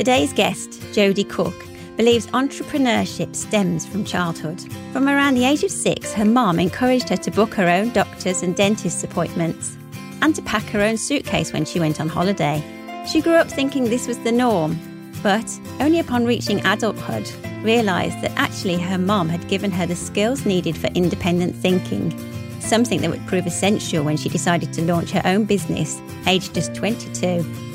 Today's guest, Jodie Cook, believes entrepreneurship stems from childhood. From around the age of six, her mom encouraged her to book her own doctors and dentist appointments and to pack her own suitcase when she went on holiday. She grew up thinking this was the norm, but only upon reaching adulthood realised that actually her mom had given her the skills needed for independent thinking, something that would prove essential when she decided to launch her own business, aged just 22.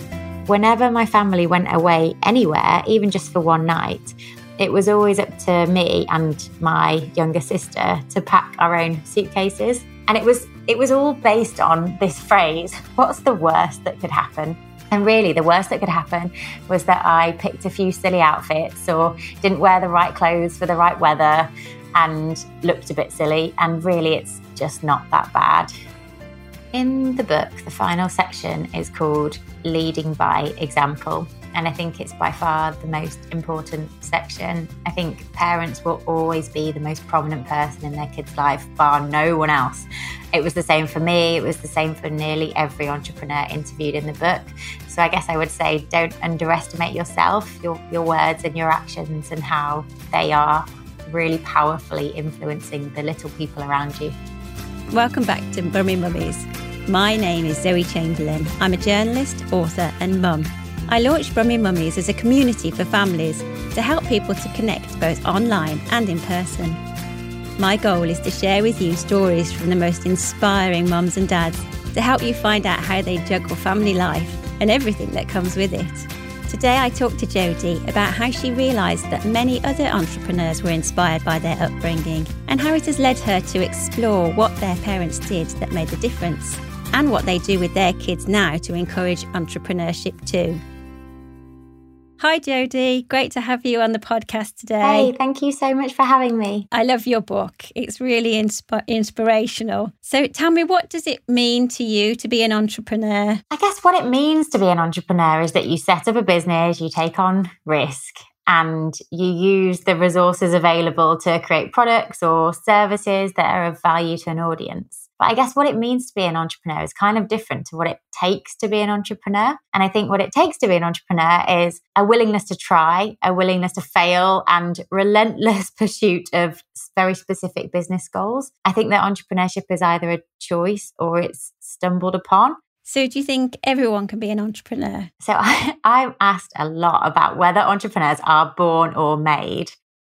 Whenever my family went away anywhere, even just for one night, it was always up to me and my younger sister to pack our own suitcases. And it was it was all based on this phrase, what's the worst that could happen? And really, the worst that could happen was that I picked a few silly outfits or didn't wear the right clothes for the right weather and looked a bit silly. And really, it's just not that bad. In the book, the final section is called Leading by Example. And I think it's by far the most important section. I think parents will always be the most prominent person in their kid's life, bar no one else. It was the same for me, it was the same for nearly every entrepreneur interviewed in the book. So I guess I would say don't underestimate yourself, your, your words and your actions, and how they are really powerfully influencing the little people around you. Welcome back to Brummy Mummies. My name is Zoe Chamberlain. I'm a journalist, author, and mum. I launched Brummy Mummies as a community for families to help people to connect both online and in person. My goal is to share with you stories from the most inspiring mums and dads to help you find out how they juggle family life and everything that comes with it. Today, I talked to Jodie about how she realised that many other entrepreneurs were inspired by their upbringing and how it has led her to explore what their parents did that made a difference and what they do with their kids now to encourage entrepreneurship too. Hi, Jodie. Great to have you on the podcast today. Hey, thank you so much for having me. I love your book. It's really insp- inspirational. So, tell me, what does it mean to you to be an entrepreneur? I guess what it means to be an entrepreneur is that you set up a business, you take on risk, and you use the resources available to create products or services that are of value to an audience. But I guess what it means to be an entrepreneur is kind of different to what it takes to be an entrepreneur. And I think what it takes to be an entrepreneur is a willingness to try, a willingness to fail, and relentless pursuit of very specific business goals. I think that entrepreneurship is either a choice or it's stumbled upon. So, do you think everyone can be an entrepreneur? So, I, I'm asked a lot about whether entrepreneurs are born or made.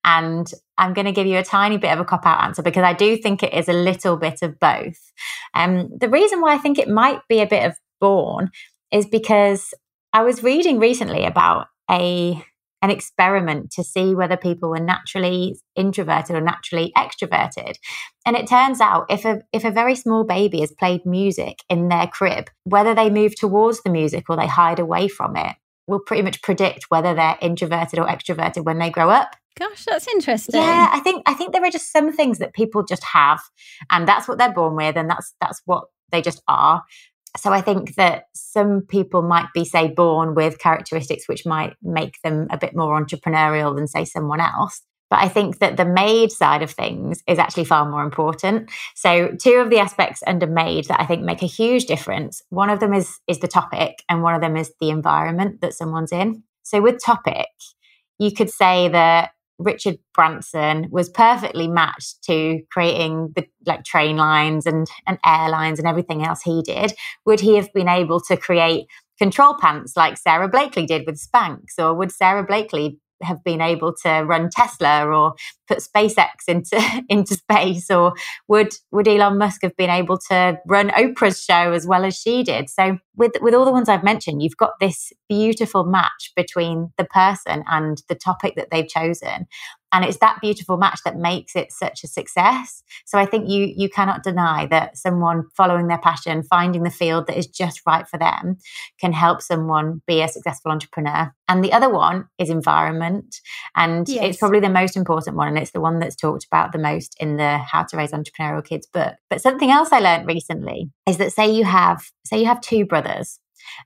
And I'm going to give you a tiny bit of a cop out answer because I do think it is a little bit of both. Um, the reason why I think it might be a bit of born is because I was reading recently about a an experiment to see whether people were naturally introverted or naturally extroverted. And it turns out if a if a very small baby has played music in their crib, whether they move towards the music or they hide away from it, will pretty much predict whether they're introverted or extroverted when they grow up. Gosh, that's interesting. Yeah, I think I think there are just some things that people just have, and that's what they're born with, and that's that's what they just are. So I think that some people might be, say, born with characteristics which might make them a bit more entrepreneurial than, say, someone else. But I think that the made side of things is actually far more important. So two of the aspects under made that I think make a huge difference. One of them is is the topic, and one of them is the environment that someone's in. So with topic, you could say that Richard Branson was perfectly matched to creating the like train lines and, and airlines and everything else he did. Would he have been able to create control pants like Sara Blakely did with Spanx? Or would Sara Blakely have been able to run Tesla or put SpaceX into into space, or would would Elon Musk have been able to run Oprah's show as well as she did? So with with all the ones I've mentioned, you've got this beautiful match between the person and the topic that they've chosen. And it's that beautiful match that makes it such a success. So i think you you cannot deny that someone following their passion finding the field that is just right for them can help someone be a successful entrepreneur. And the other one is environment. And yes. it's probably the most important one and it's the one that's talked about the most in the how to raise entrepreneurial kids book. But something else i learned recently is that say you have say you have two brothers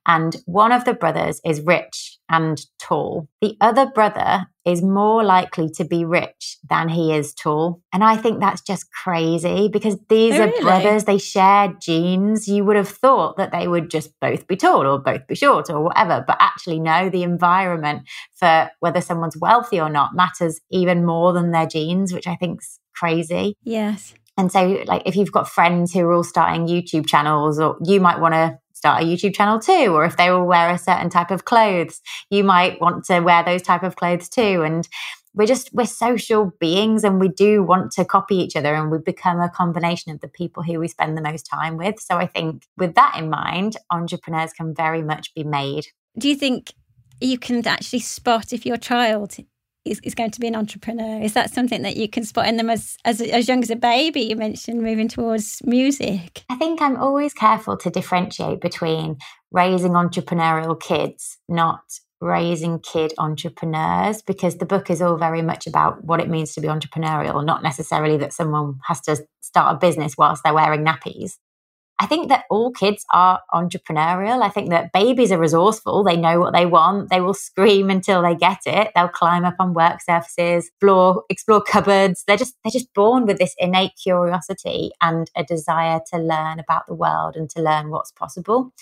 and one of the brothers is rich and tall. The other brother is more likely to be rich than he is tall. And I think that's just crazy because these oh, are really? brothers, they share genes. You would have thought that they would just both be tall or both be short or whatever. But actually, no, the environment for whether someone's wealthy or not matters even more than their genes, which I think's crazy. Yes. And so, like, if you've got friends who are all starting YouTube channels, or you might want to start a YouTube channel too. Or if they will wear a certain type of clothes, you might want to wear those type of clothes too. And we're just we're social beings and we do want to copy each other and we become a combination of the people who we spend the most time with so i think with that in mind entrepreneurs can very much be made do you think you can actually spot if your child is, is going to be an entrepreneur? Is that something that you can spot in them as, as as young as a baby? You mentioned moving towards music. I think I'm always careful to differentiate between raising entrepreneurial kids, not raising kid entrepreneurs because the book is all very much about what it means to be entrepreneurial, not necessarily that someone has to start a business whilst they're wearing nappies. I think that all kids are entrepreneurial. I think that babies are resourceful. They know what they want. They will scream until they get it. They'll climb up on work surfaces, explore, explore cupboards. They're just they're just born with this innate curiosity and a desire to learn about the world and to learn what's possible.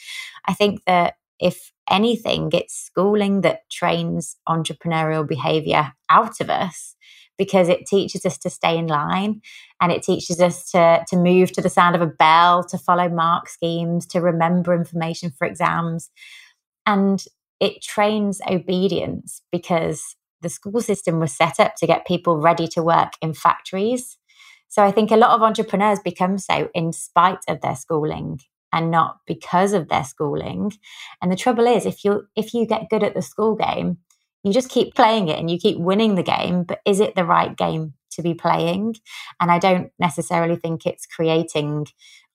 I think that if anything, it's schooling that trains entrepreneurial behavior out of us because it teaches us to stay in line and it teaches us to, to move to the sound of a bell, to follow mark schemes, to remember information for exams. And it trains obedience because the school system was set up to get people ready to work in factories. So I think a lot of entrepreneurs become so in spite of their schooling and not because of their schooling. And the trouble is if you if you get good at the school game, you just keep playing it and you keep winning the game, but is it the right game to be playing? And I don't necessarily think it's creating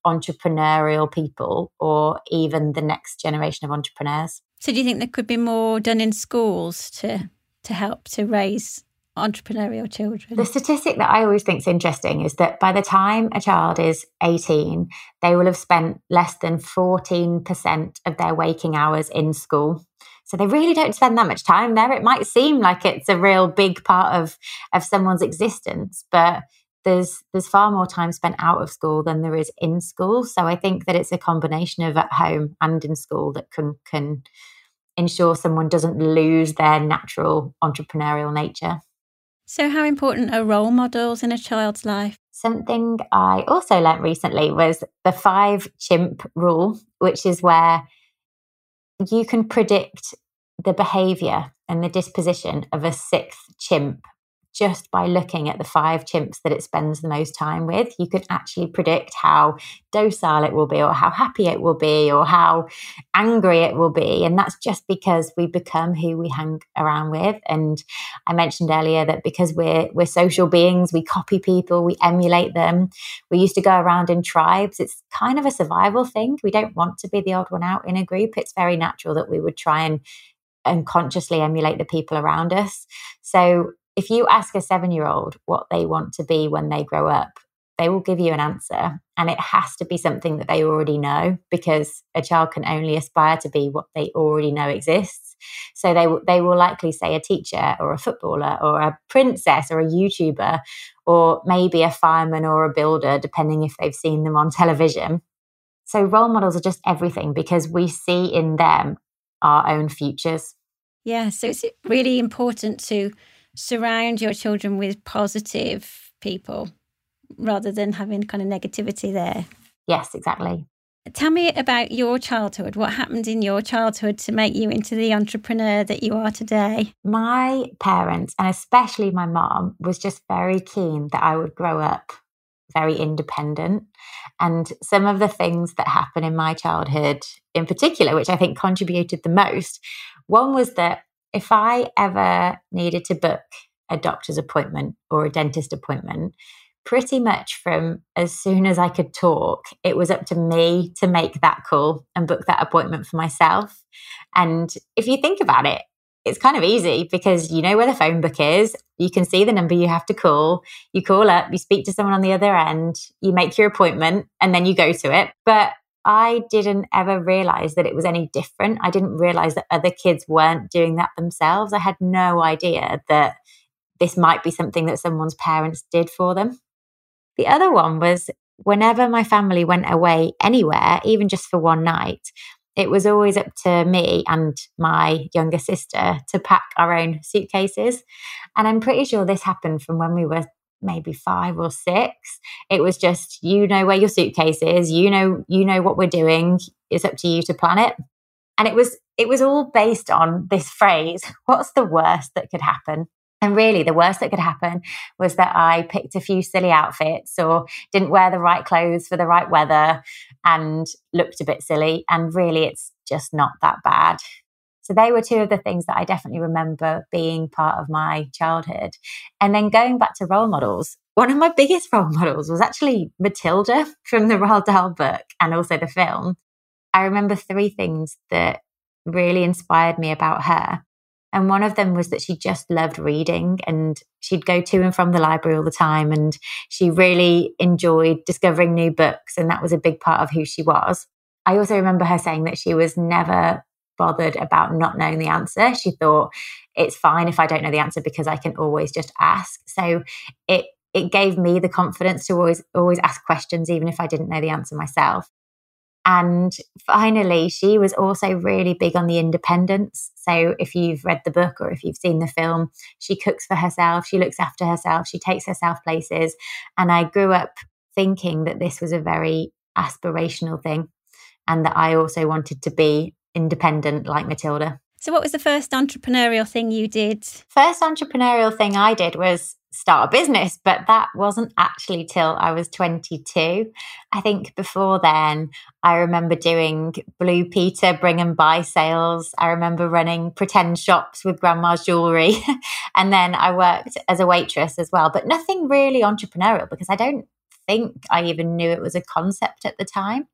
entrepreneurial people or even the next generation of entrepreneurs. So do you think there could be more done in schools to to help to raise entrepreneurial children? The statistic that I always think is interesting is that by the time a child is 18, they will have spent less than 14% of their waking hours in school. So they really don't spend that much time there. It might seem like it's a real big part of of someone's existence, but there's there's far more time spent out of school than there is in school. So I think that it's a combination of at home and in school that can can ensure someone doesn't lose their natural entrepreneurial nature. So how important are role models in a child's life? Something I also learnt recently was the five chimp rule, which is where you can predict the behavior and the disposition of a sixth chimp just by looking at the five chimps that it spends the most time with, you can actually predict how docile it will be, or how happy it will be, or how angry it will be. And that's just because we become who we hang around with. And I mentioned earlier that because we're we're social beings, we copy people, we emulate them. We used to go around in tribes. It's kind of a survival thing. We don't want to be the odd one out in a group. It's very natural that we would try and unconsciously emulate the people around us. So if you ask a seven year old what they want to be when they grow up, they will give you an answer. And it has to be something that they already know because a child can only aspire to be what they already know exists. So they, they will likely say a teacher or a footballer or a princess or a YouTuber or maybe a fireman or a builder, depending if they've seen them on television. So role models are just everything because we see in them our own futures. Yeah. So it's really important to surround your children with positive people rather than having kind of negativity there. Yes, exactly. Tell me about your childhood. What happened in your childhood to make you into the entrepreneur that you are today? My parents, and especially my mom, was just very keen that I would grow up very independent. And some of the things that happened in my childhood, in particular, which I think contributed the most, one was that if I ever needed to book a doctor's appointment or a dentist appointment, pretty much from as soon as I could talk, it was up to me to make that call and book that appointment for myself. And if you think about it, it's kind of easy because you know where the phone book is. You can see the number you have to call. You call up, you speak to someone on the other end, you make your appointment, and then you go to it. But I didn't ever realize that it was any different. I didn't realize that other kids weren't doing that themselves. I had no idea that this might be something that someone's parents did for them. The other one was whenever my family went away anywhere, even just for one night, it was always up to me and my younger sister to pack our own suitcases. And I'm pretty sure this happened from when we were maybe five or six. It was just, you know where your suitcase is, you know, you know what we're doing. It's up to you to plan it. And it was it was all based on this phrase, what's the worst that could happen? And really, the worst that could happen was that I picked a few silly outfits or didn't wear the right clothes for the right weather and looked a bit silly. And really, it's just not that bad. So, they were two of the things that I definitely remember being part of my childhood. And then going back to role models, one of my biggest role models was actually Matilda from the Roald Dahl book and also the film. I remember three things that really inspired me about her. And one of them was that she just loved reading and she'd go to and from the library all the time. And she really enjoyed discovering new books. And that was a big part of who she was. I also remember her saying that she was never bothered about not knowing the answer. She thought it's fine if I don't know the answer because I can always just ask. So it it gave me the confidence to always always ask questions even if I didn't know the answer myself. And finally, she was also really big on the independence. So, if you've read the book or if you've seen the film, she cooks for herself, she looks after herself, she takes herself places. And I grew up thinking that this was a very aspirational thing and that I also wanted to be independent like Matilda. So, what was the first entrepreneurial thing you did? First entrepreneurial thing I did was start a business, but that wasn't actually till I was 22. I think before then, I remember doing Blue Peter bring and buy sales. I remember running pretend shops with grandma's jewelry. and then I worked as a waitress as well, but nothing really entrepreneurial because I don't think I even knew it was a concept at the time.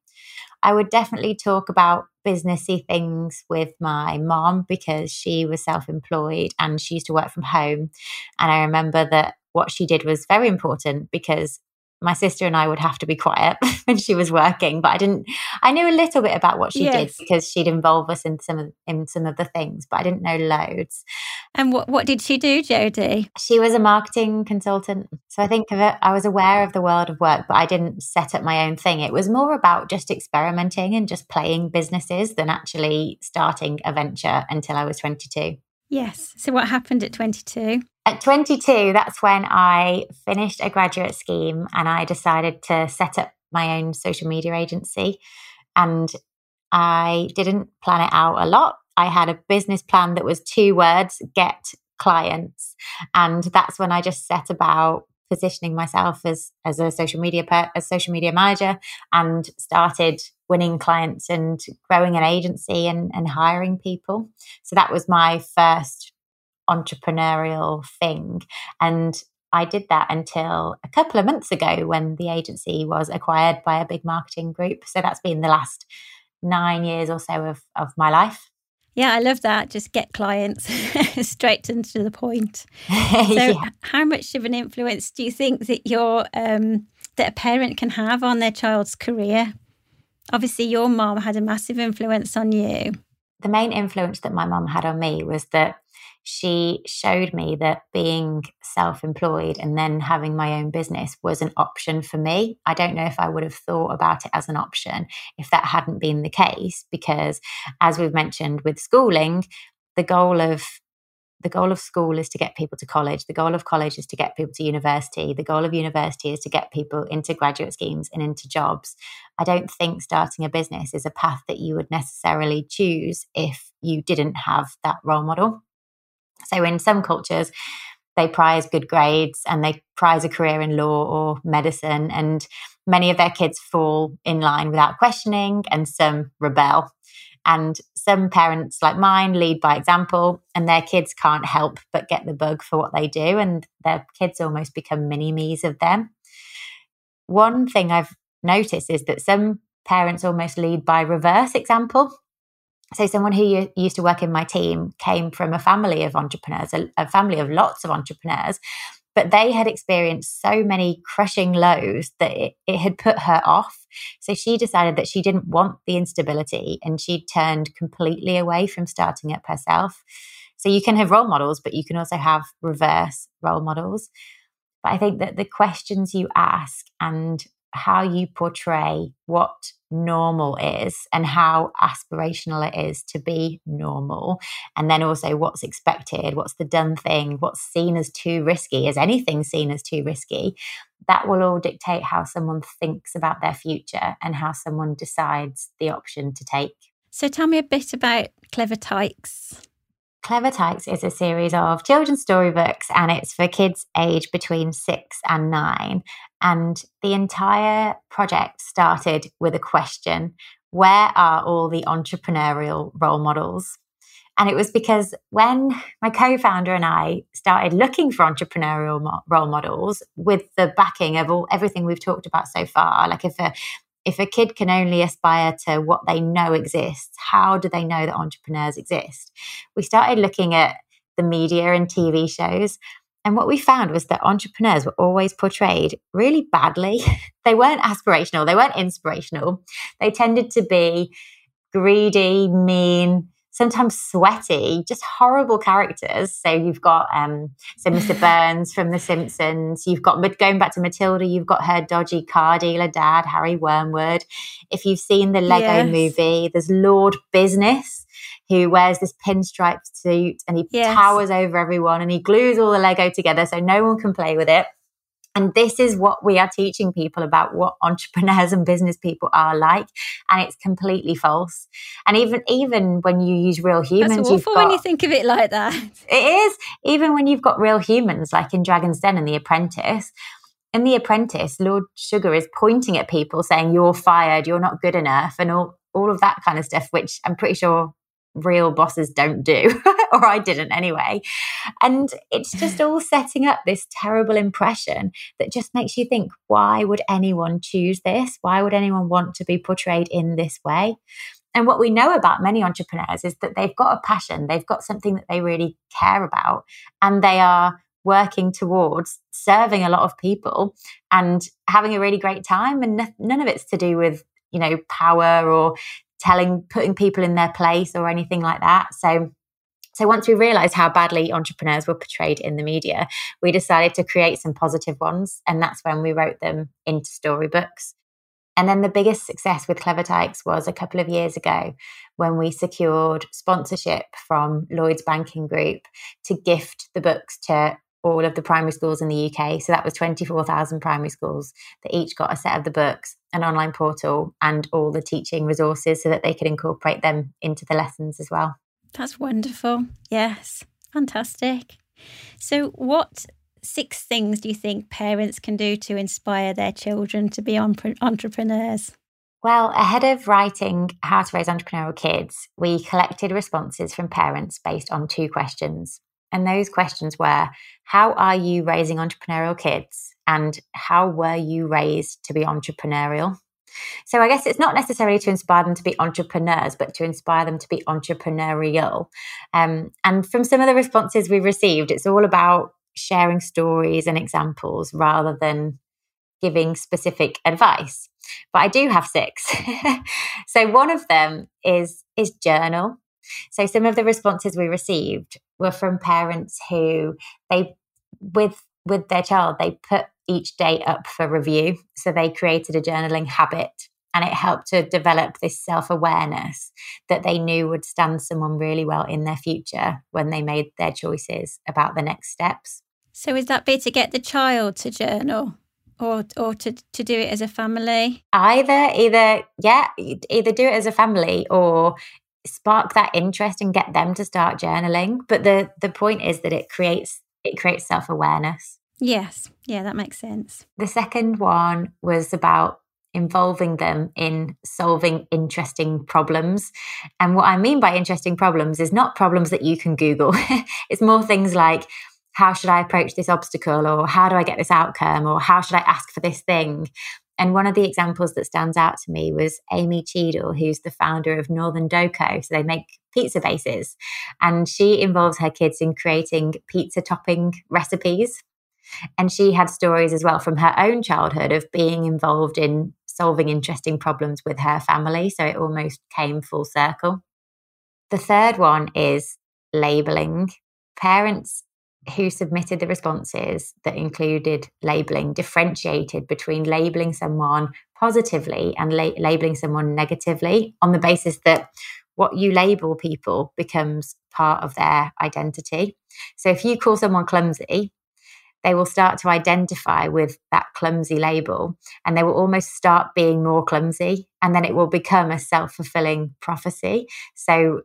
I would definitely talk about businessy things with my mom because she was self-employed and she used to work from home. And i remember that what she did was very important because my sister and I would have to be quiet when she was working, but I didn't. I knew a little bit about what she yes. did because she'd involve us in some of in some of the things, but I didn't know loads. And what what did she do, Jodie? She was a marketing consultant, so I think of it. I was aware of the world of work, but I didn't set up my own thing. It was more about just experimenting and just playing businesses than actually starting a venture until I was twenty two. Yes. So what happened at twenty two? At 22, that's when I finished a graduate scheme and I decided to set up my own social media agency. And I didn't plan it out a lot. I had a business plan that was two words get clients. And that's when I just set about positioning myself as as a social media per, as social media manager and started winning clients and growing an agency and, and hiring people. So that was my first entrepreneurial thing. And I did that until a couple of months ago when the agency was acquired by a big marketing group. So that's been the last nine years or so of, of my life. Yeah, I love that. Just get clients straight into to the point. So, yeah. how much of an influence do you think that your um, that a parent can have on their child's career? Obviously, your mom had a massive influence on you. The main influence that my mom had on me was that she showed me that being self employed and then having my own business was an option for me. I don't know if I would have thought about it as an option if that hadn't been the case, because as we've mentioned with schooling, the goal of the goal of school is to get people to college. The goal of college is to get people to university. The goal of university is to get people into graduate schemes and into jobs. I don't think starting a business is a path that you would necessarily choose if you didn't have that role model. So, in some cultures, they prize good grades and they prize a career in law or medicine. And many of their kids fall in line without questioning, and some rebel. And some parents, like mine, lead by example, and their kids can't help but get the bug for what they do. And their kids almost become mini me's of them. One thing I've noticed is that some parents almost lead by reverse example. So, someone who used to work in my team came from a family of entrepreneurs, a, a family of lots of entrepreneurs, but they had experienced so many crushing lows that it, it, had put her off. So she decided that she didn't want the instability and she turned completely away from starting up herself. So you can have role models, but you can also have reverse role models. But I think that the questions you ask and how you portray what normal is and how aspirational it is to be normal. And then also what's expected, what's the done thing, what's seen as too risky, is anything seen as too risky? That will all dictate how someone thinks about their future and how someone decides the option to take. So tell me a bit about Clever Tykes. Clever Tykes is a series of children's storybooks and it's for kids aged between six and nine. And the entire project started with a question Where are all the entrepreneurial role models? And it was because when my co founder and I started looking for entrepreneurial mo- role models with the backing of all everything we've talked about so far, like if a if a kid can only aspire to what they know exists, how do they know that entrepreneurs exist? We started looking at the media and TV shows and what we found was that entrepreneurs were always portrayed really badly. they weren't aspirational, they weren't inspirational. They tended to be greedy, mean, sometimes sweaty, just horrible characters. So you've got um, so Mr. Burns from The Simpsons. You've got going back to Matilda. You've got her dodgy car dealer dad, Harry Wormwood. If you've seen the Lego yes. Movie, there's Lord Business who wears this pinstripe suit and he yes. towers over everyone and he glues all the Lego together so no one can play with it. And this is what we are teaching people about what entrepreneurs and business people are like. And it's completely false. And even even when you use real humans, That's awful got, when you think of it like that. It is. Even when you've got real humans, like in Dragon's Den and The Apprentice. In The Apprentice, Lord Sugar is pointing at people saying, You're fired, you're not good enough, and all, all of that kind of stuff, which I'm pretty sure real bosses don't do, or I didn't anyway. And it's just all setting up this terrible impression that just makes you think, why would anyone choose this? Why would anyone want to be portrayed in this way? And what we know about many entrepreneurs is that they've got a passion, they've got something that they really care about, and they are working towards serving a lot of people and having a really great time. And none of it's to do with you know power or telling, putting people in their place or anything like that. So, so once we realized how badly entrepreneurs were portrayed in the media, we decided to create some positive ones. And that's when we wrote them into storybooks. And then the biggest success with Clever Tykes was a couple of years ago when we secured sponsorship from Lloyds Banking Group to gift the books to all of the primary schools in the UK. So that was 24,000 primary schools that each got a set of the books, an online portal, and all the teaching resources so that they could incorporate them into the lessons as well. That's wonderful. Yes, fantastic. So, what six things do you think parents can do to inspire their children to be entrepreneurs? Well, ahead of writing How to Raise Entrepreneurial Kids, we collected responses from parents based on two questions. And those questions were How are you raising entrepreneurial kids? And how were you raised to be entrepreneurial? So I guess it's not necessarily to inspire them to be entrepreneurs, but to inspire them to be entrepreneurial. Um, and from some of the responses we received, it's all about sharing stories and examples rather than giving specific advice. But I do have six. so one of them is is journal. So some of the responses we received were from parents who they with with their child they put each day up for review. So they created a journaling habit And it helped to develop this self awareness that they knew would stand someone really well in their future when they made their choices about the next steps. So, is that be to get the child to journal? Or, or to, to do it as a family? Either, either, yeah, either do it as a family or spark that interest and get them to start journaling. But the the point is that it creates it creates self awareness. Yes. Yeah, that makes sense. The second one was about involving them in solving interesting problems. And what I mean by interesting problems is not problems that you can Google, it's more things like, how should I approach this obstacle? Or how do I get this outcome? Or how should I ask for this thing? And one of the examples that stands out to me was Amy Cheadle, who's the founder of Northern Dough Co. So they make pizza bases. And she involves her kids in creating pizza topping recipes. And she had stories as well from her own childhood of being involved in solving interesting problems with her family. So it almost came full circle. The third one is labeling. Parents who submitted the responses that included labeling differentiated between labeling someone positively and la- labeling someone negatively on the basis that what you label people becomes part of their identity. So if you call someone clumsy, they will start to identify with that clumsy label and they will almost start being more clumsy and then it will become a self-fulfilling prophecy so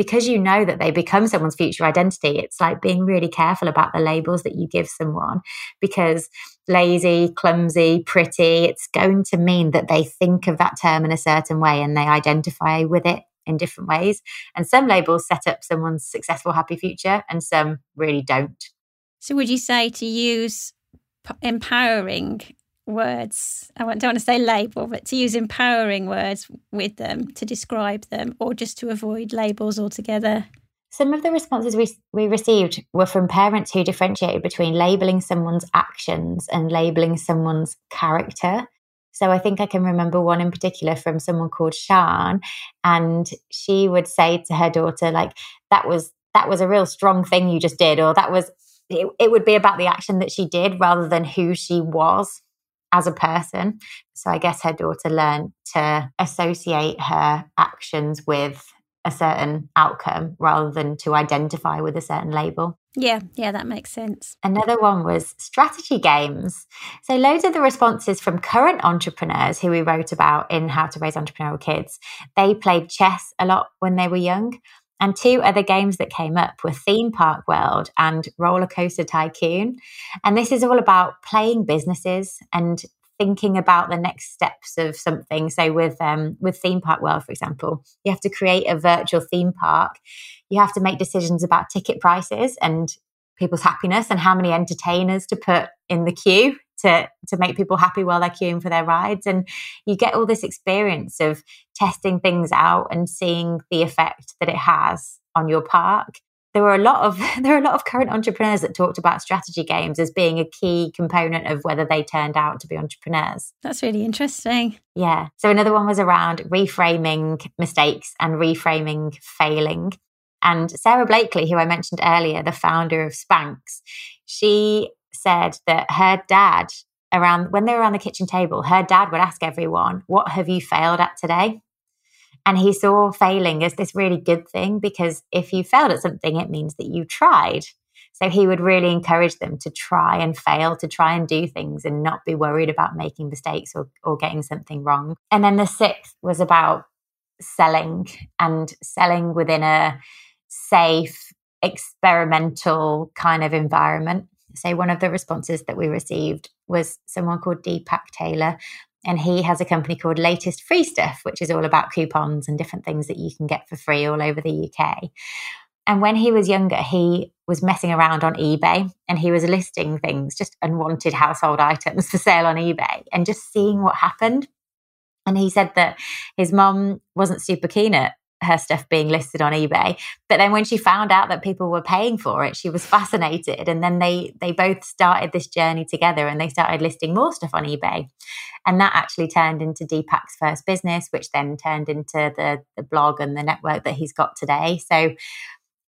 because you know that they become someone's future identity it's like being really careful about the labels that you give someone because lazy clumsy pretty it's going to mean that they think of that term in a certain way and they identify with it in different ways. And some labels set up someone's successful happy future and some really don't. So, would you say to use empowering words? I don't want to say label, but to use empowering words with them to describe them, or just to avoid labels altogether? Some of the responses we, we received were from parents who differentiated between labeling someone's actions and labeling someone's character. So I think I can remember one in particular from someone called Shan, and she would say to her daughter, like, that was that was a real strong thing you just did, or that was it, it would be about the action that she did rather than who she was as a person. So I guess her daughter learned to associate her actions with a certain outcome rather than to identify with a certain label. Yeah, yeah, that makes sense. Another one was strategy games. So, loads of the responses from current entrepreneurs who we wrote about in How to Raise Entrepreneurial Kids, they played chess a lot when they were young. And two other games that came up were Theme Park World and Roller Coaster Tycoon. And this is all about playing businesses and thinking about the next steps of something. So with um, with Theme Park World, for example, you have to create a virtual theme park. You have to make decisions about ticket prices and people's happiness and how many entertainers to put in the queue to to make people happy while they're queuing for their rides and you get all this experience of testing things out and seeing the effect that it has on your park there were a lot of there are a lot of current entrepreneurs that talked about strategy games as being a key component of whether they turned out to be entrepreneurs. That's really interesting. Yeah. So another one was around reframing mistakes and reframing failing. And Sara Blakely, who I mentioned earlier, the founder of Spanx, she said that her dad around when they were around the kitchen table, her dad would ask everyone, What have you failed at today? And he saw failing as this really good thing because if you failed at something, it means that you tried. So he would really encourage them to try and fail, to try and do things and not be worried about making mistakes or, or getting something wrong. And then the sixth was about selling and selling within a safe, experimental kind of environment. So, one of the responses that we received was someone called Deepak Taylor, and he has a company called Latest Free Stuff, which is all about coupons and different things that you can get for free all over the UK. And when he was younger, he was messing around on eBay and he was listing things, just unwanted household items for sale on eBay and just seeing what happened. And he said that his mom wasn't super keen at her stuff being listed on eBay. But then when she found out that people were paying for it, she was fascinated. And then they they both started this journey together and they started listing more stuff on eBay. And that actually turned into Deepak's first business, which then turned into the, the blog and the network that he's got today. So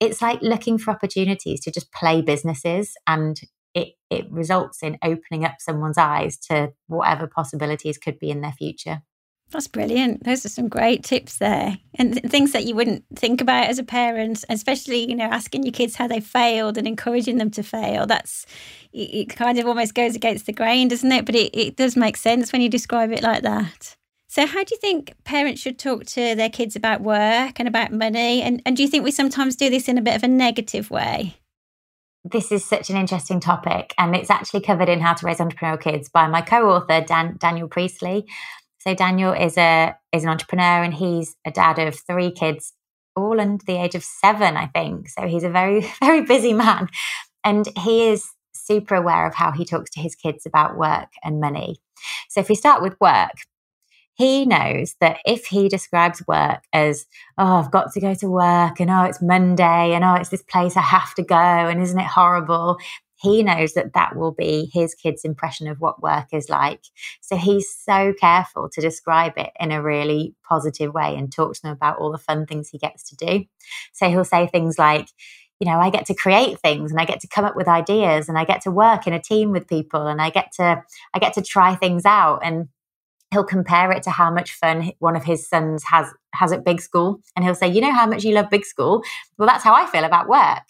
it's like looking for opportunities to just play businesses and it, it results in opening up someone's eyes to whatever possibilities could be in their future. That's brilliant. Those are some great tips there. And th- things that you wouldn't think about as a parent, especially, you know, asking your kids how they failed and encouraging them to fail. That's, it, kind of almost goes against the grain, doesn't it? But it, it does make sense when you describe it like that. So, how do you think parents should talk to their kids about work and about money? And, and do you think we sometimes do this in a bit of a negative way? This is such an interesting topic, and it's actually covered in How to Raise Entrepreneurial Kids by my co-author Dan, Daniel Priestley. So Daniel is a is an entrepreneur, and he's a dad of three kids, all under the age of seven, I think. So he's a very very busy man, and he is super aware of how he talks to his kids about work and money. So if we start with work, he knows that if he describes work as, oh, I've got to go to work and oh, it's Monday and oh, it's this place I have to go and isn't it horrible? He knows that that will be his kid's impression of what work is like. So he's so careful to describe it in a really positive way and talk to them about all the fun things he gets to do. So he'll say things like, you know, I get to create things and I get to come up with ideas and I get to work in a team with people and I get to I get to try things out and he'll compare it to how much fun one of his sons has has at big school and he'll say you know how much you love big school well that's how i feel about work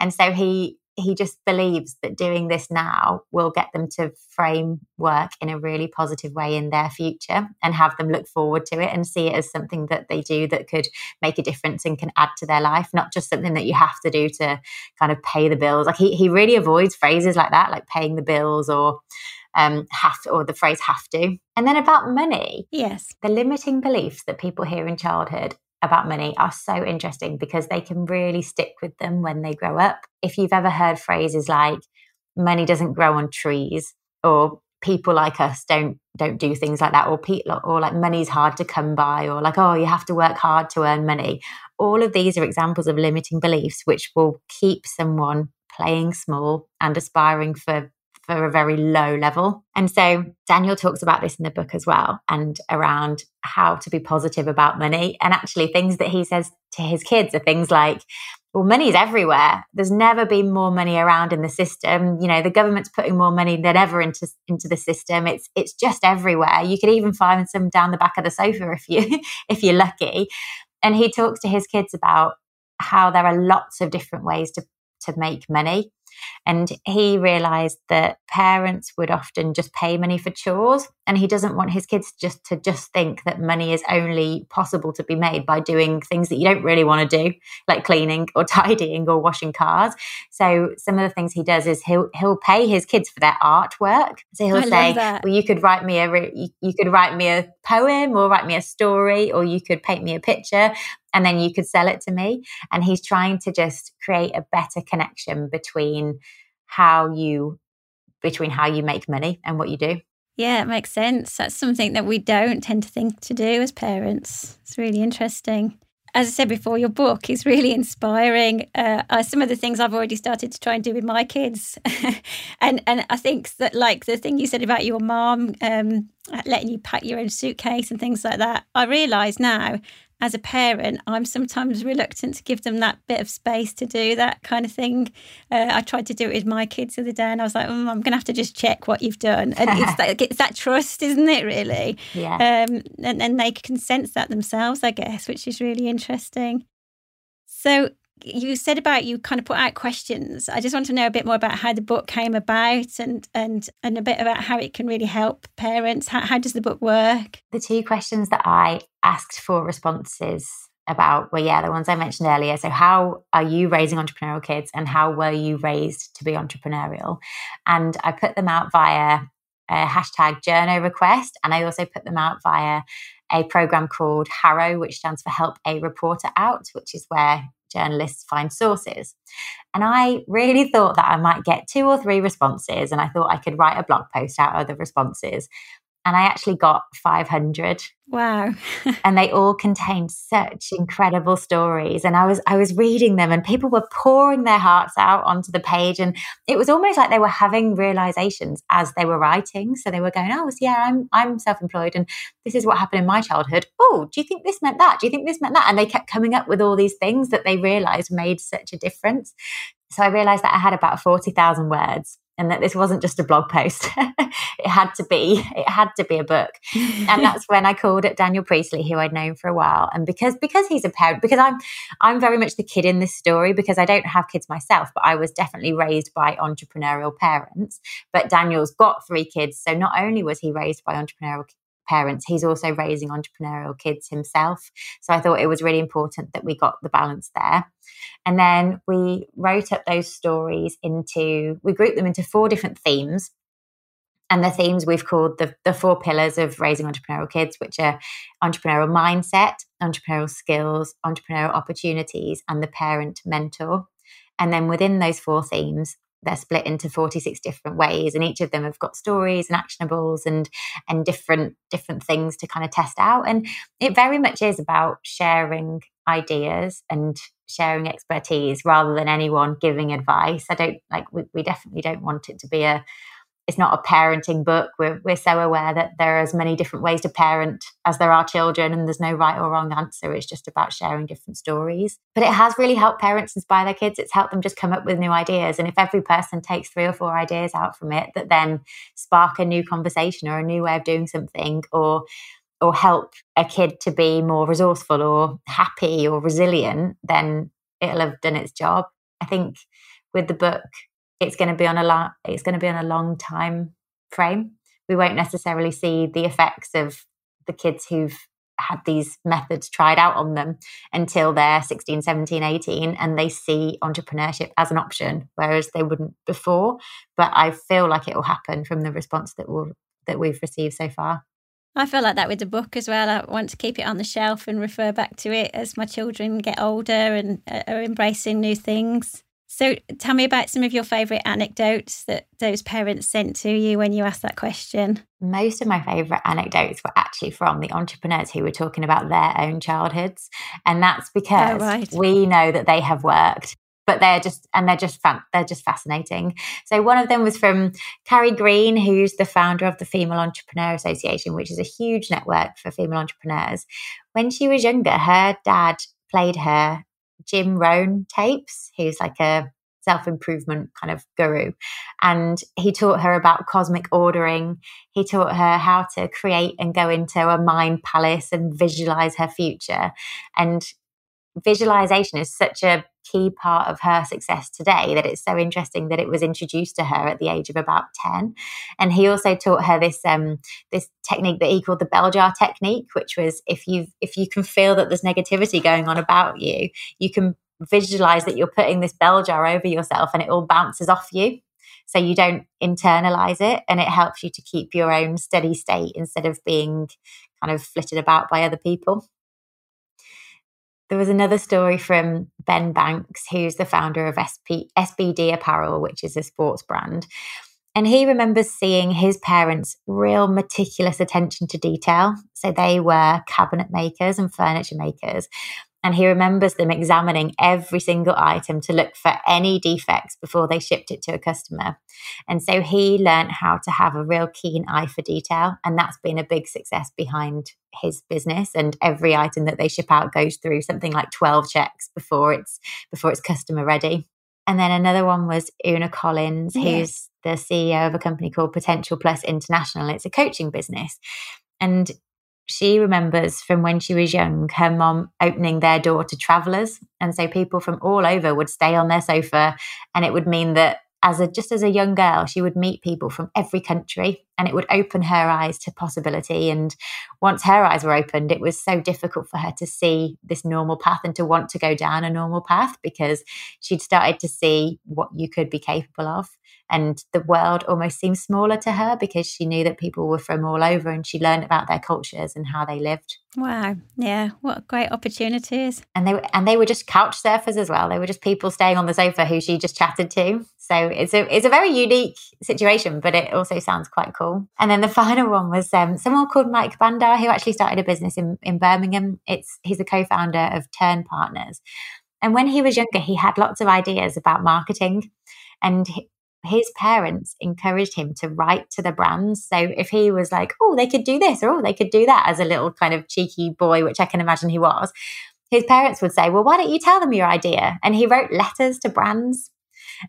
and so he he just believes that doing this now will get them to frame work in a really positive way in their future and have them look forward to it and see it as something that they do that could make a difference and can add to their life, not just something that you have to do to kind of pay the bills. Like he, he really avoids phrases like that, like paying the bills or um, have to, or the phrase have to. And then about money. Yes. The limiting beliefs that people hear in childhood about money are so interesting because they can really stick with them when they grow up. If you've ever heard phrases like money doesn't grow on trees or people like us don't don't do things like that or people or like money's hard to come by or like oh you have to work hard to earn money all of these are examples of limiting beliefs which will keep someone playing small and aspiring for for a very low level. And so Daniel talks about this in the book as well and around how to be positive about money. And actually, things that he says to his kids are things like, well, money's everywhere. There's never been more money around in the system. You know, the government's putting more money than ever into into the system. It's it's just everywhere. You could even find some down the back of the sofa if you if you're lucky. And he talks to his kids about how there are lots of different ways to to make money and he realized that parents would often just pay money for chores. And he doesn't want his kids just to just think that money is only possible to be made by doing things that you don't really want to do, like cleaning or tidying or washing cars. So some of the things he does is he'll he'll pay his kids for their artwork. So he'll I say, "Well, you could write me a you could write me a poem or write me a story or you could paint me a picture and then you could sell it to me. And he's trying to just create a better connection between how you between how you make money and what you do. Yeah, it makes sense. That's something that we don't tend to think to do as parents. It's really interesting. As I said before, your book is really inspiring. Uh, some of the things I've already started to try and do with my kids, and and I think that like the thing you said about your mom um, letting you pack your own suitcase and things like that, I realise now as a parent, I'm sometimes reluctant to give them that bit of space to do that kind of thing. Uh, I tried to do it with my kids the other day, and I was like, mm, "I'm going to have to just check what you've done." And it's that, it's that trust, isn't it? Really, yeah. Um, and, and they can sense that themselves, I guess, which is really interesting. So, you said about you kind of put out questions. I just want to know a bit more about how the book came about and and and a bit about how it can really help parents. How, how does the book work? The two questions that I asked for responses about were yeah the ones I mentioned earlier. So how are you raising entrepreneurial kids, and how were you raised to be entrepreneurial? And I put them out via a hashtag journo request, and I also put them out via a program called HARO, which stands for Help a Reporter Out, which is where journalists find sources. And I really thought that I might get two or three responses, and I thought I could write a blog post out of the responses and I actually got 500. Wow. and they all contained such incredible stories and I was I was reading them and people were pouring their hearts out onto the page and it was almost like they were having realizations as they were writing so they were going oh yeah I'm I'm self-employed and this is what happened in my childhood. Oh, do you think this meant that? Do you think this meant that? And they kept coming up with all these things that they realized made such a difference. So I realized that I had about 40,000 words and that this wasn't just a blog post. it had to be, it had to be a book. and that's when I called it Daniel Priestley, who I'd known for a while. And because because he's a parent, because I'm I'm very much the kid in this story because I don't have kids myself, but I was definitely raised by entrepreneurial parents. But Daniel's got three kids. So not only was he raised by entrepreneurial parents, he's also raising entrepreneurial kids himself. So I thought it was really important that we got the balance there. And then we wrote up those stories into, we grouped them into four different themes. And the themes we've called the, the four pillars of raising entrepreneurial kids, which are entrepreneurial mindset, entrepreneurial skills, entrepreneurial opportunities, and the parent mentor. And then within those four themes, they're split into 46 different ways and each of them have got stories and actionables and and different different things to kind of test out. And it very much is about sharing ideas and sharing expertise rather than anyone giving advice. I don't like we, we definitely don't want it to be a it's not a parenting book. We're, we're so aware that there are as many different ways to parent as there are children, and there's no right or wrong answer. It's just about sharing different stories. But it has really helped parents inspire their kids. It's helped them just come up with new ideas. And if every person takes three or four ideas out from it that then spark a new conversation or a new way of doing something, or or help a kid to be more resourceful or happy or resilient, then it'll have done its job. I think with the book, it's going to be on a long it's going to be on a long time frame we won't necessarily see the effects of the kids who've had these methods tried out on them until they're 16 17 18 and they see entrepreneurship as an option whereas they wouldn't before but i feel like it will happen from the response that we'll, that we've received so far I feel like that with the book as well. I want to keep it on the shelf and refer back to it as my children get older and uh, are embracing new things. So tell me about some of your favourite anecdotes that those parents sent to you when you asked that question. Most of my favourite anecdotes were actually from the entrepreneurs who were talking about their own childhoods. And that's oh, because oh, right. we know that they have worked but they're just and they're just fun they're just fascinating so one of them was from carrie green who's the founder of the female entrepreneur association which is a huge network for female entrepreneurs when she was younger her dad played her Jim Rohn tapes, who's like a self improvement kind of guru. And he taught her about cosmic ordering. He taught her how to create and go into a mind palace and visualize her future. And visualization is such a key part of her success today that it's so interesting that it was introduced to her at the age of about 10 and he also taught her this um this technique that he called the bell jar technique which was if you if you can feel that there's negativity going on about you you can visualize that you're putting this bell jar over yourself and it all bounces off you. So you don't internalize it and it helps you to keep your own steady state instead of being kind of flitted about by other people there was another story from Ben Banks, who's the founder of SP, SBD Apparel, which is a sports brand. And he remembers seeing his parents' real meticulous attention to detail. So they were cabinet makers and furniture makers. And he remembers them examining every single item to look for any defects before they shipped it to a customer. And so he learned how to have a real keen eye for detail. And that's been a big success behind his business. And every item that they ship out goes through something like 12 checks before it's before it's customer ready. And then another one was Una Collins, who's the CEO of a company called Potential Plus International. It's a coaching business. And she remembers from when she was young her mom opening their door to travelers. And so people from all over would stay on their sofa and it would mean that as a just as a young girl she would meet people from every country and it would open her eyes to possibility and once her eyes were opened it was so difficult for her to see this normal path and to want to go down a normal path because she'd started to see what you could be capable of and the world almost seemed smaller to her because she knew that people were from all over and she learned about their cultures and how they lived. Wow. Yeah. What great opportunities. And they were and they were just couch surfers as well. They were just people staying on the sofa who she just chatted to. So it's a it's a very unique situation, but it also sounds quite cool. And then the final one was um, someone called Mike Bandar, who actually started a business in, in Birmingham. It's he's a co-founder of Turn Partners. And when he was younger, he had lots of ideas about marketing. And his parents encouraged him to write to the brands. So if he was like, oh, they could do this or oh, they could do that as a little kind of cheeky boy, which I can imagine he was, his parents would say, well, why don't you tell them your idea? And he wrote letters to brands.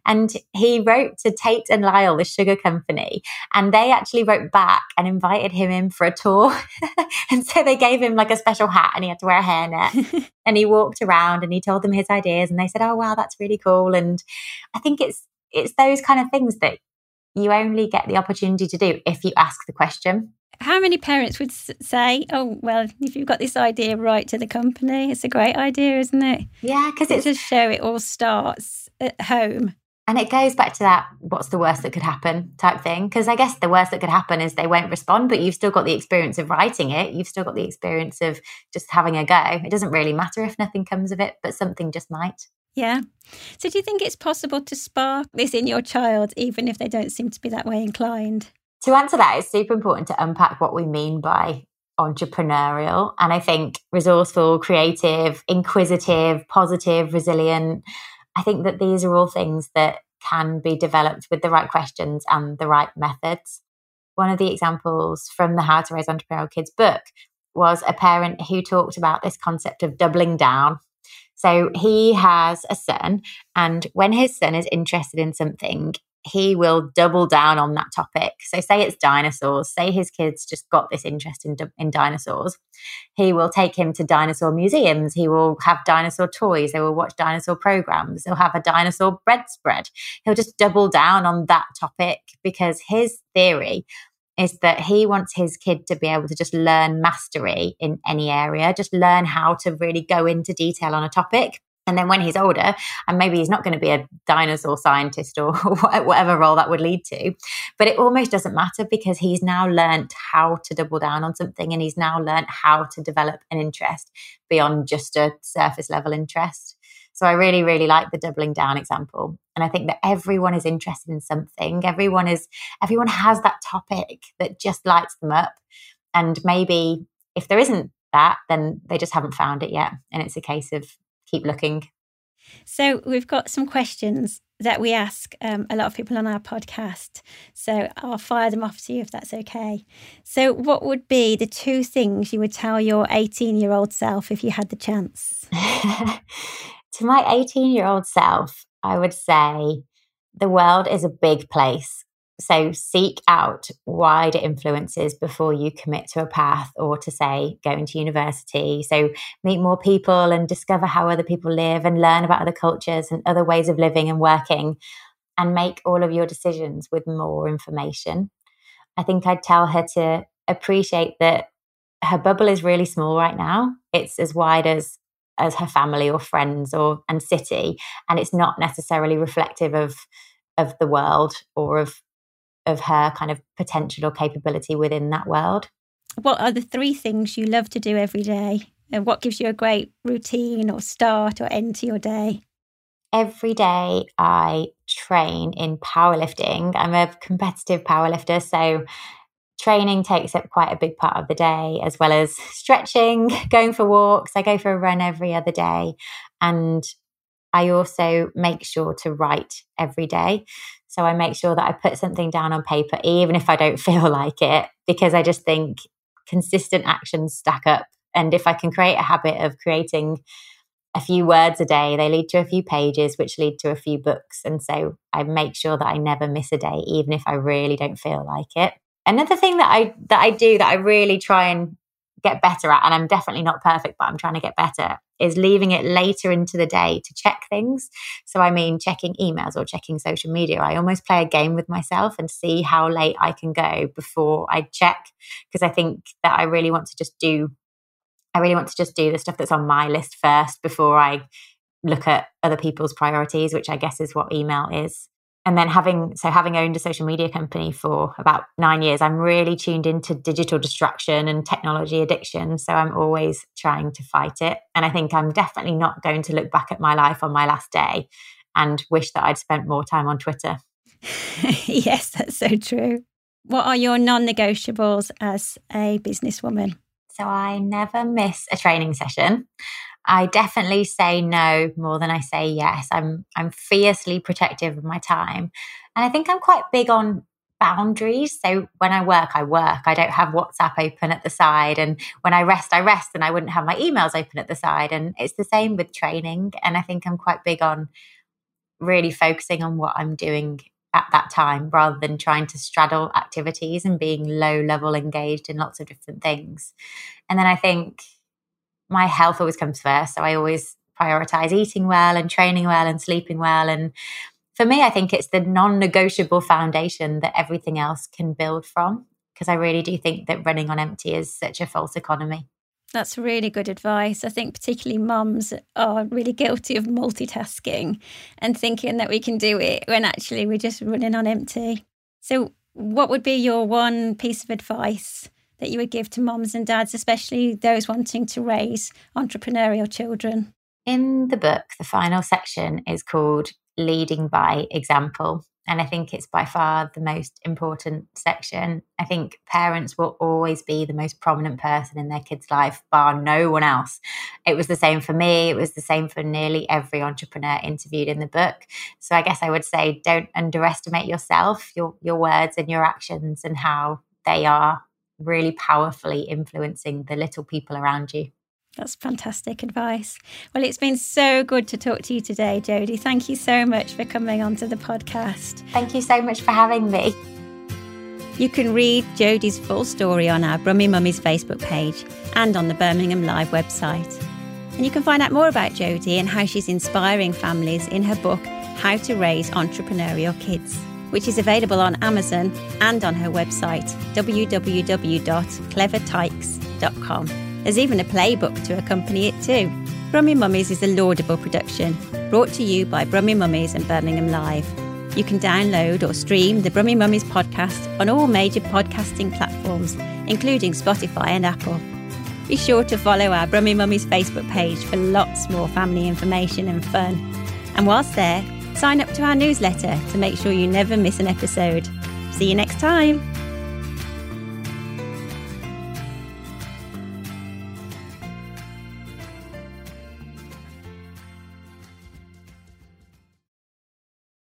And he wrote to Tate and Lyle, the sugar company, and they actually wrote back and invited him in for a tour. and so they gave him like a special hat and he had to wear a hairnet. and he walked around and he told them his ideas and they said, Oh wow, that's really cool. And I think it's it's those kind of things that you only get the opportunity to do if you ask the question. How many parents would say, "Oh, well, if you've got this idea, write to the company. It's a great idea, isn't it?" Yeah, because it's just show it all starts at home. And it goes back to that what's the worst that could happen type thing. Because I guess the worst that could happen is they won't respond, but you've still got the experience of writing it. You've still got the experience of just having a go. It doesn't really matter if nothing comes of it, but something just might. Yeah. So do you think it's possible to spark this in your child, even if they don't seem to be that way inclined? To answer that, it's super important to unpack what we mean by entrepreneurial. And I think resourceful, creative, inquisitive, positive, resilient. I think that these are all things that can be developed with the right questions and the right methods. One of the examples from the How to Raise Entrepreneurial Kids book was a parent who talked about this concept of doubling down. So he has a son, and when his son is interested in something, he will double down on that topic. So, say it's dinosaurs, say his kids just got this interest in, in dinosaurs. He will take him to dinosaur museums. He will have dinosaur toys. They will watch dinosaur programs. He'll have a dinosaur bread spread. He'll just double down on that topic because his theory is that he wants his kid to be able to just learn mastery in any area, just learn how to really go into detail on a topic and then when he's older, and maybe he's not going to be a dinosaur scientist or whatever role that would lead to, but it almost doesn't matter because he's now learned how to double down on something and he's now learned how to develop an interest beyond just a surface level interest. So I really, really like the doubling down example. And I think that everyone is interested in something. Everyone is, everyone has that topic that just lights them up. And maybe if there isn't that, then they just haven't found it yet. And it's a case of keep looking. So we've got some questions that we ask um, a lot of people on our podcast. So I'll fire them off to you if that's okay. So, what would be the two things you would tell your 18 year old self if you had the chance? to my 18 year old self, I would say the world is a big place so seek out wider influences before you commit to a path or to say going to university. So meet more people and discover how other people live and learn about other cultures and other ways of living and working and make all of your decisions with more information. I think I'd tell her to appreciate that her bubble is really small right now. It's as wide as as her family or friends or and city and it's not necessarily reflective of of the world or of of her kind of potential or capability within that world. What are the three things you love to do every day? And what gives you a great routine or start or end to your day? Every day I train in powerlifting. I'm a competitive powerlifter, so training takes up quite a big part of the day, as well as stretching, going for walks. I go for a run every other day. And I also make sure to write every day. So I make sure that I put something down on paper, even if I don't feel like it, because I just think consistent actions stack up. And if I can create a habit of creating a few words a day, they lead to a few pages, which lead to a few books. And so I make sure that I never miss a day, even if I really don't feel like it. Another thing that I that I do that I really try and get better at, and I'm definitely not perfect, but I'm trying to get better, is leaving it later into the day to check things. So, I mean, checking emails or checking social media. I almost play a game with myself and see how late I can go before I check, because I think that I really want to just do. I really want to just do the stuff that's on my list first before I look at other people's priorities, which I guess is what email is and then having so having owned a social media company for about nine years i'm really tuned into digital distraction and technology addiction. So i'm always trying to fight it. And i think i'm definitely not going to look back at my life on my last day and wish that i'd spent more time on twitter. Yes that's so true. What are your non-negotiables as a businesswoman? So i never miss a training session I definitely say no more than I say yes. I'm I'm fiercely protective of my time. And I think I'm quite big on boundaries. So when I work, I work. I don't have WhatsApp open at the side. And when I rest, I rest and I wouldn't have my emails open at the side. And it's the same with training. And I think I'm quite big on really focusing on what I'm doing at that time rather than trying to straddle activities and being low level engaged in lots of different things. And then I think my health always comes first. So I always prioritize eating well and training well and sleeping well. And for me, I think it's the non negotiable foundation that everything else can build from. Because I really do think that running on empty is such a false economy. That's really good advice. I think particularly mums are really guilty of multitasking and thinking that we can do it when actually we're just running on empty. So, what would be your one piece of advice that you would give to moms and dads, especially those wanting to raise entrepreneurial children? In the book, the final section is called Leading by Example. And I think it's by far the most important section. I think parents will always be the most prominent person in their kid's life, bar no one else. It was the same for me. It was the same for nearly every entrepreneur interviewed in the book. So I guess I would say don't underestimate yourself, your, your words and your actions, and how they are really powerfully influencing the little people around you. That's fantastic advice. Well, it's been so good to talk to you today, Jodie. Thank you so much for coming onto the podcast. Thank you so much for having me. You can read Jodie's full story on our Brummy Mummies Facebook page and on the Birmingham Live website. And you can find out more about Jodie and how she's inspiring families in her book, How to Raise Entrepreneurial Kids, which is available on Amazon and on her website, www.clevertykes.com. There's even a playbook to accompany it too. Brummy Mummies is a laudable production brought to you by Brummy Mummies and Birmingham Live. You can download or stream the Brummy Mummies podcast on all major podcasting platforms, including Spotify and Apple. Be sure to follow our Brummy Mummies Facebook page for lots more family information and fun. And whilst there, sign up to our newsletter to make sure you never miss an episode. See you next time.